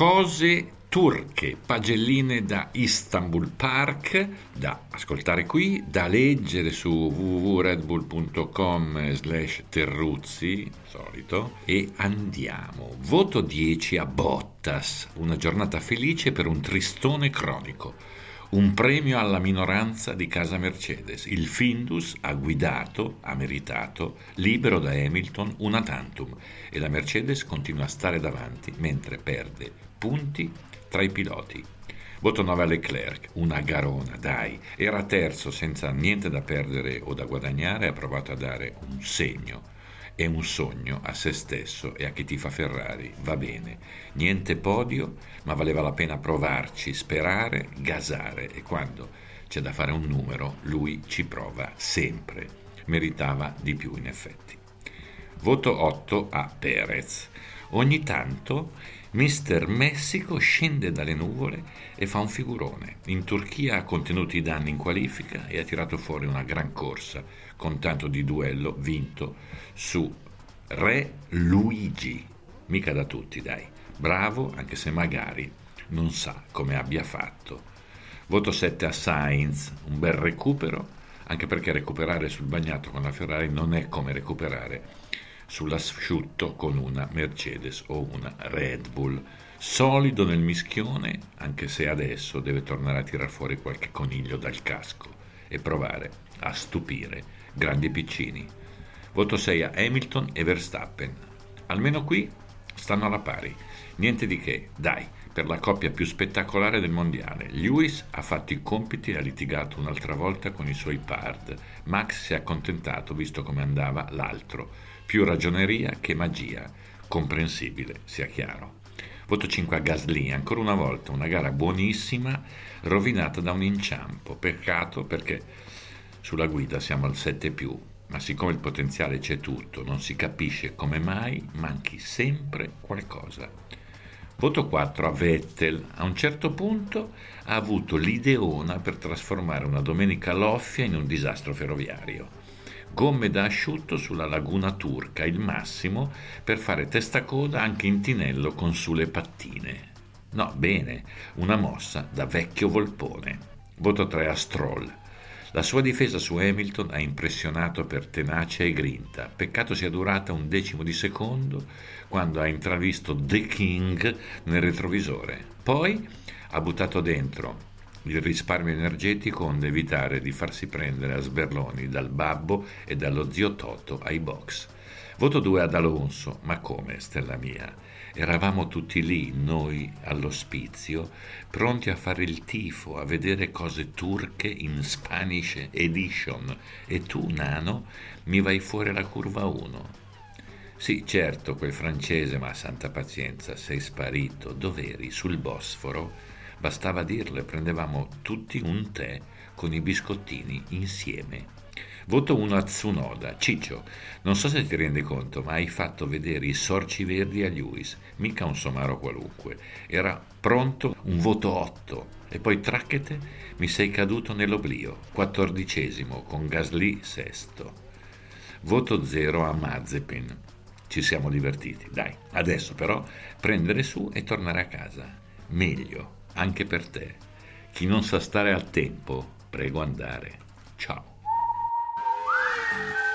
Cose turche, pagelline da Istanbul Park, da ascoltare qui, da leggere su www.redbull.com slash terruzzi, solito, e andiamo. Voto 10 a Bottas, una giornata felice per un tristone cronico. Un premio alla minoranza di casa Mercedes. Il Findus ha guidato, ha meritato, libero da Hamilton, una tantum e la Mercedes continua a stare davanti mentre perde punti tra i piloti. Voto 9 a Leclerc, una garona, dai. Era terzo senza niente da perdere o da guadagnare, ha provato a dare un segno e un sogno a se stesso e a chi ti fa Ferrari. Va bene, niente podio, ma valeva la pena provarci, sperare, gasare e quando c'è da fare un numero, lui ci prova sempre. Meritava di più in effetti. Voto 8 a Perez. Ogni tanto Mister Messico scende dalle nuvole e fa un figurone. In Turchia ha contenuto i danni in qualifica e ha tirato fuori una gran corsa con tanto di duello vinto su Re Luigi. Mica da tutti, dai. Bravo, anche se magari non sa come abbia fatto. Voto 7 a Sainz, un bel recupero, anche perché recuperare sul bagnato con la Ferrari non è come recuperare sull'asciutto con una Mercedes o una Red Bull. Solido nel mischione, anche se adesso deve tornare a tirar fuori qualche coniglio dal casco e provare a stupire grandi piccini. Voto 6 a Hamilton e Verstappen. Almeno qui stanno alla pari. Niente di che, dai, per la coppia più spettacolare del mondiale. Lewis ha fatto i compiti e ha litigato un'altra volta con i suoi pard. Max si è accontentato visto come andava l'altro più ragioneria che magia, comprensibile, sia chiaro. Voto 5 a Gasly, ancora una volta una gara buonissima, rovinata da un inciampo. Peccato perché sulla guida siamo al 7 più, ma siccome il potenziale c'è tutto, non si capisce come mai manchi sempre qualcosa. Voto 4 a Vettel. A un certo punto ha avuto l'ideona per trasformare una domenica loffia in un disastro ferroviario gomme da asciutto sulla laguna turca, il massimo per fare testacoda anche in tinello con sulle pattine. No, bene, una mossa da vecchio volpone. Voto 3 a Stroll. La sua difesa su Hamilton ha impressionato per tenacia e grinta. Peccato sia durata un decimo di secondo quando ha intravisto The King nel retrovisore. Poi ha buttato dentro il risparmio energetico onde evitare di farsi prendere a sberloni dal babbo e dallo zio Toto ai box. Voto 2 ad Alonso, ma come, stella mia? Eravamo tutti lì, noi all'ospizio, pronti a fare il tifo, a vedere cose turche in Spanish Edition, e tu, nano, mi vai fuori la curva 1. Sì, certo, quel francese, ma santa pazienza, sei sparito. Dov'eri? Sul Bosforo? Bastava dirlo e prendevamo tutti un tè con i biscottini insieme. Voto 1 a Tsunoda. Ciccio, non so se ti rendi conto, ma hai fatto vedere i sorci verdi a Lewis, mica un somaro qualunque. Era pronto un voto 8 e poi tracchete mi sei caduto nell'oblio, quattordicesimo con Gasly sesto. Voto 0 a Mazepin. Ci siamo divertiti. Dai, adesso però prendere su e tornare a casa. Meglio anche per te. Chi non sa stare al tempo, prego andare. Ciao. Thank you.